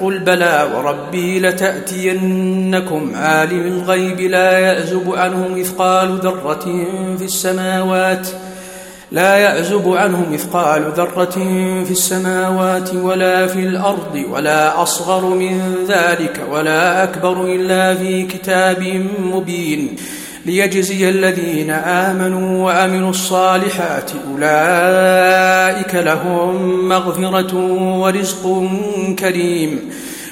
قل بلى وربي لتأتينكم عالم الغيب لا يعزب عنه مثقال ذرة في السماوات لا يعزب عنه مثقال ذرة في السماوات ولا في الأرض ولا أصغر من ذلك ولا أكبر إلا في كتاب مبين ليجزي الذين آمنوا وعملوا الصالحات أولئك لهم مغفرة ورزق كريم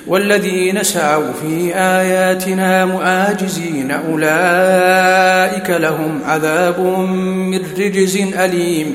والذين سعوا في آياتنا معاجزين أولئك لهم عذاب من رجز أليم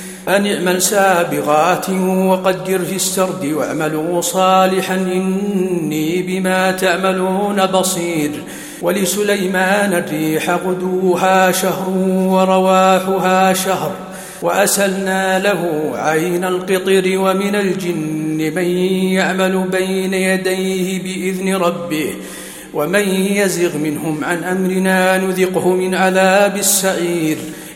أن اعمل سابغات وقدر في السرد واعملوا صالحا إني بما تعملون بصير. ولسليمان الريح غدوها شهر ورواحها شهر. وأسلنا له عين القطر ومن الجن من يعمل بين يديه بإذن ربه. ومن يزغ منهم عن أمرنا نذقه من عذاب السعير.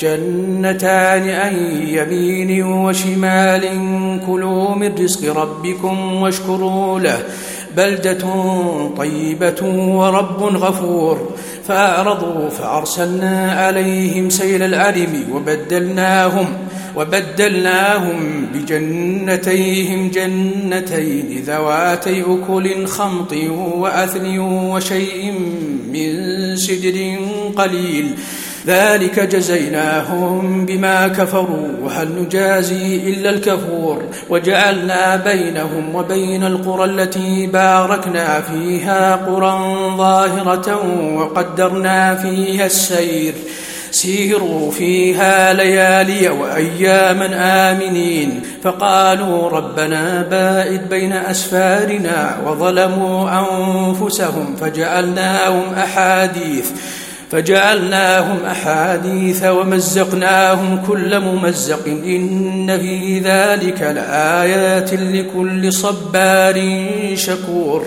جنتان عن يمين وشمال كلوا من رزق ربكم واشكروا له. بلدة طيبة ورب غفور. فأعرضوا فأرسلنا عليهم سيل العلم وبدلناهم وبدلناهم بجنتيهم جنتين ذواتي أكل خمط وأثل وشيء من سدر قليل. ذلك جزيناهم بما كفروا وهل نجازي إلا الكفور. وجعلنا بينهم وبين القرى التي باركنا فيها قرى ظاهرة وقدرنا فيها السير. سيروا فيها ليالي وأياما آمنين. فقالوا ربنا باعد بين أسفارنا وظلموا أنفسهم فجعلناهم أحاديث. فجعلناهم أحاديث ومزقناهم كل ممزق إن في ذلك لآيات لكل صبار شكور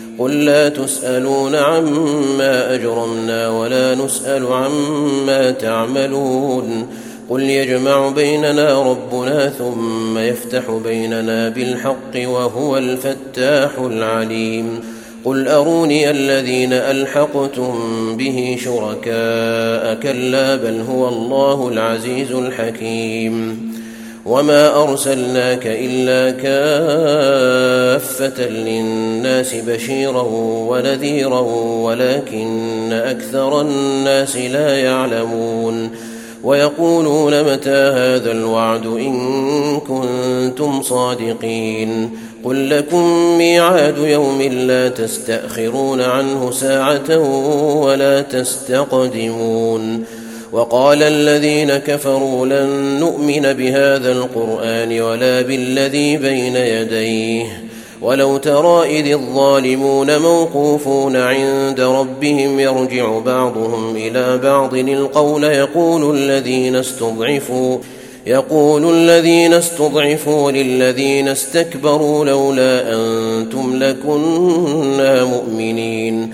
قل لا تسألون عما أجرمنا ولا نسأل عما تعملون قل يجمع بيننا ربنا ثم يفتح بيننا بالحق وهو الفتاح العليم قل أروني الذين ألحقتم به شركاء كلا بل هو الله العزيز الحكيم وما أرسلناك إلا كافة للناس بشيرا ونذيرا ولكن أكثر الناس لا يعلمون ويقولون متى هذا الوعد إن كنتم صادقين قل لكم ميعاد يوم لا تستأخرون عنه ساعة ولا تستقدمون وقال الذين كفروا لن نؤمن بهذا القرآن ولا بالذي بين يديه. ولو ترى إذ الظالمون موقوفون عند ربهم يرجع بعضهم إلى بعض القول يقول الذين استضعفوا يقول الذين استضعفوا للذين استكبروا لولا أنتم لكنا مؤمنين.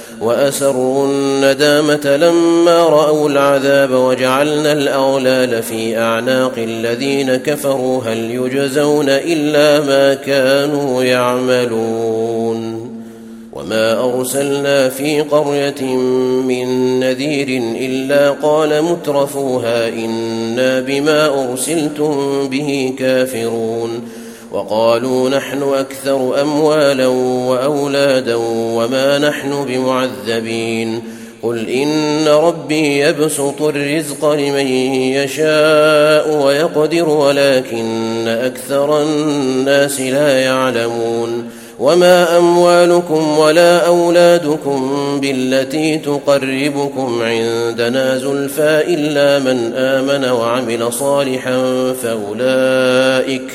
وأسروا الندامة لما رأوا العذاب وجعلنا الأغلال في أعناق الذين كفروا هل يجزون إلا ما كانوا يعملون وما أرسلنا في قرية من نذير إلا قال مترفوها إنا بما أرسلتم به كافرون وقالوا نحن أكثر أموالا وأولادا وما نحن بمعذبين قل إن ربي يبسط الرزق لمن يشاء ويقدر ولكن أكثر الناس لا يعلمون وما أموالكم ولا أولادكم بالتي تقربكم عندنا زلفى إلا من آمن وعمل صالحا فأولئك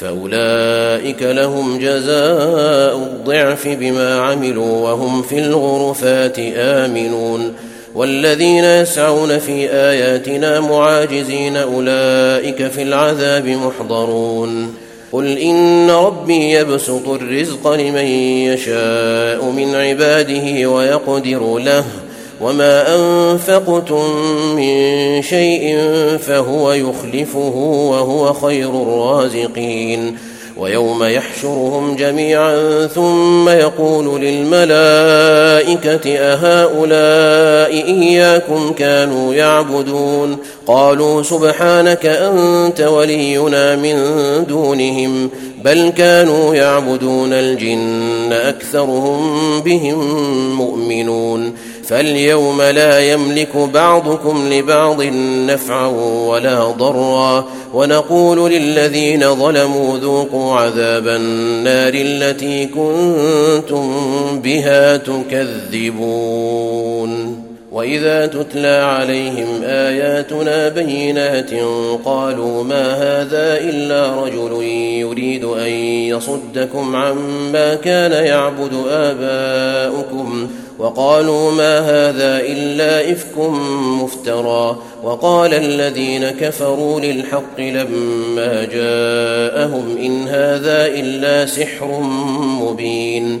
فأولئك لهم جزاء الضعف بما عملوا وهم في الغرفات آمنون. والذين يسعون في آياتنا معاجزين أولئك في العذاب محضرون. قل إن ربي يبسط الرزق لمن يشاء من عباده ويقدر له. وما انفقتم من شيء فهو يخلفه وهو خير الرازقين ويوم يحشرهم جميعا ثم يقول للملائكه اهؤلاء اياكم كانوا يعبدون قالوا سبحانك انت ولينا من دونهم بل كانوا يعبدون الجن أكثرهم بهم مؤمنون فاليوم لا يملك بعضكم لبعض نفعا ولا ضرا ونقول للذين ظلموا ذوقوا عذاب النار التي كنتم بها تكذبون وإذا تتلى عليهم آياتنا بينات قالوا ما هذا إلا رجل يريد أن يصدكم عما كان يعبد آباؤكم وقالوا ما هذا إلا إفك مفترى وقال الذين كفروا للحق لما جاءهم إن هذا إلا سحر مبين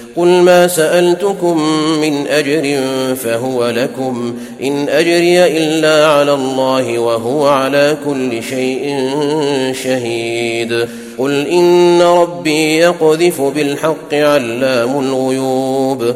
قل ما سألتكم من أجر فهو لكم إن أجري إلا على الله وهو على كل شيء شهيد قل إن ربي يقذف بالحق علام الغيوب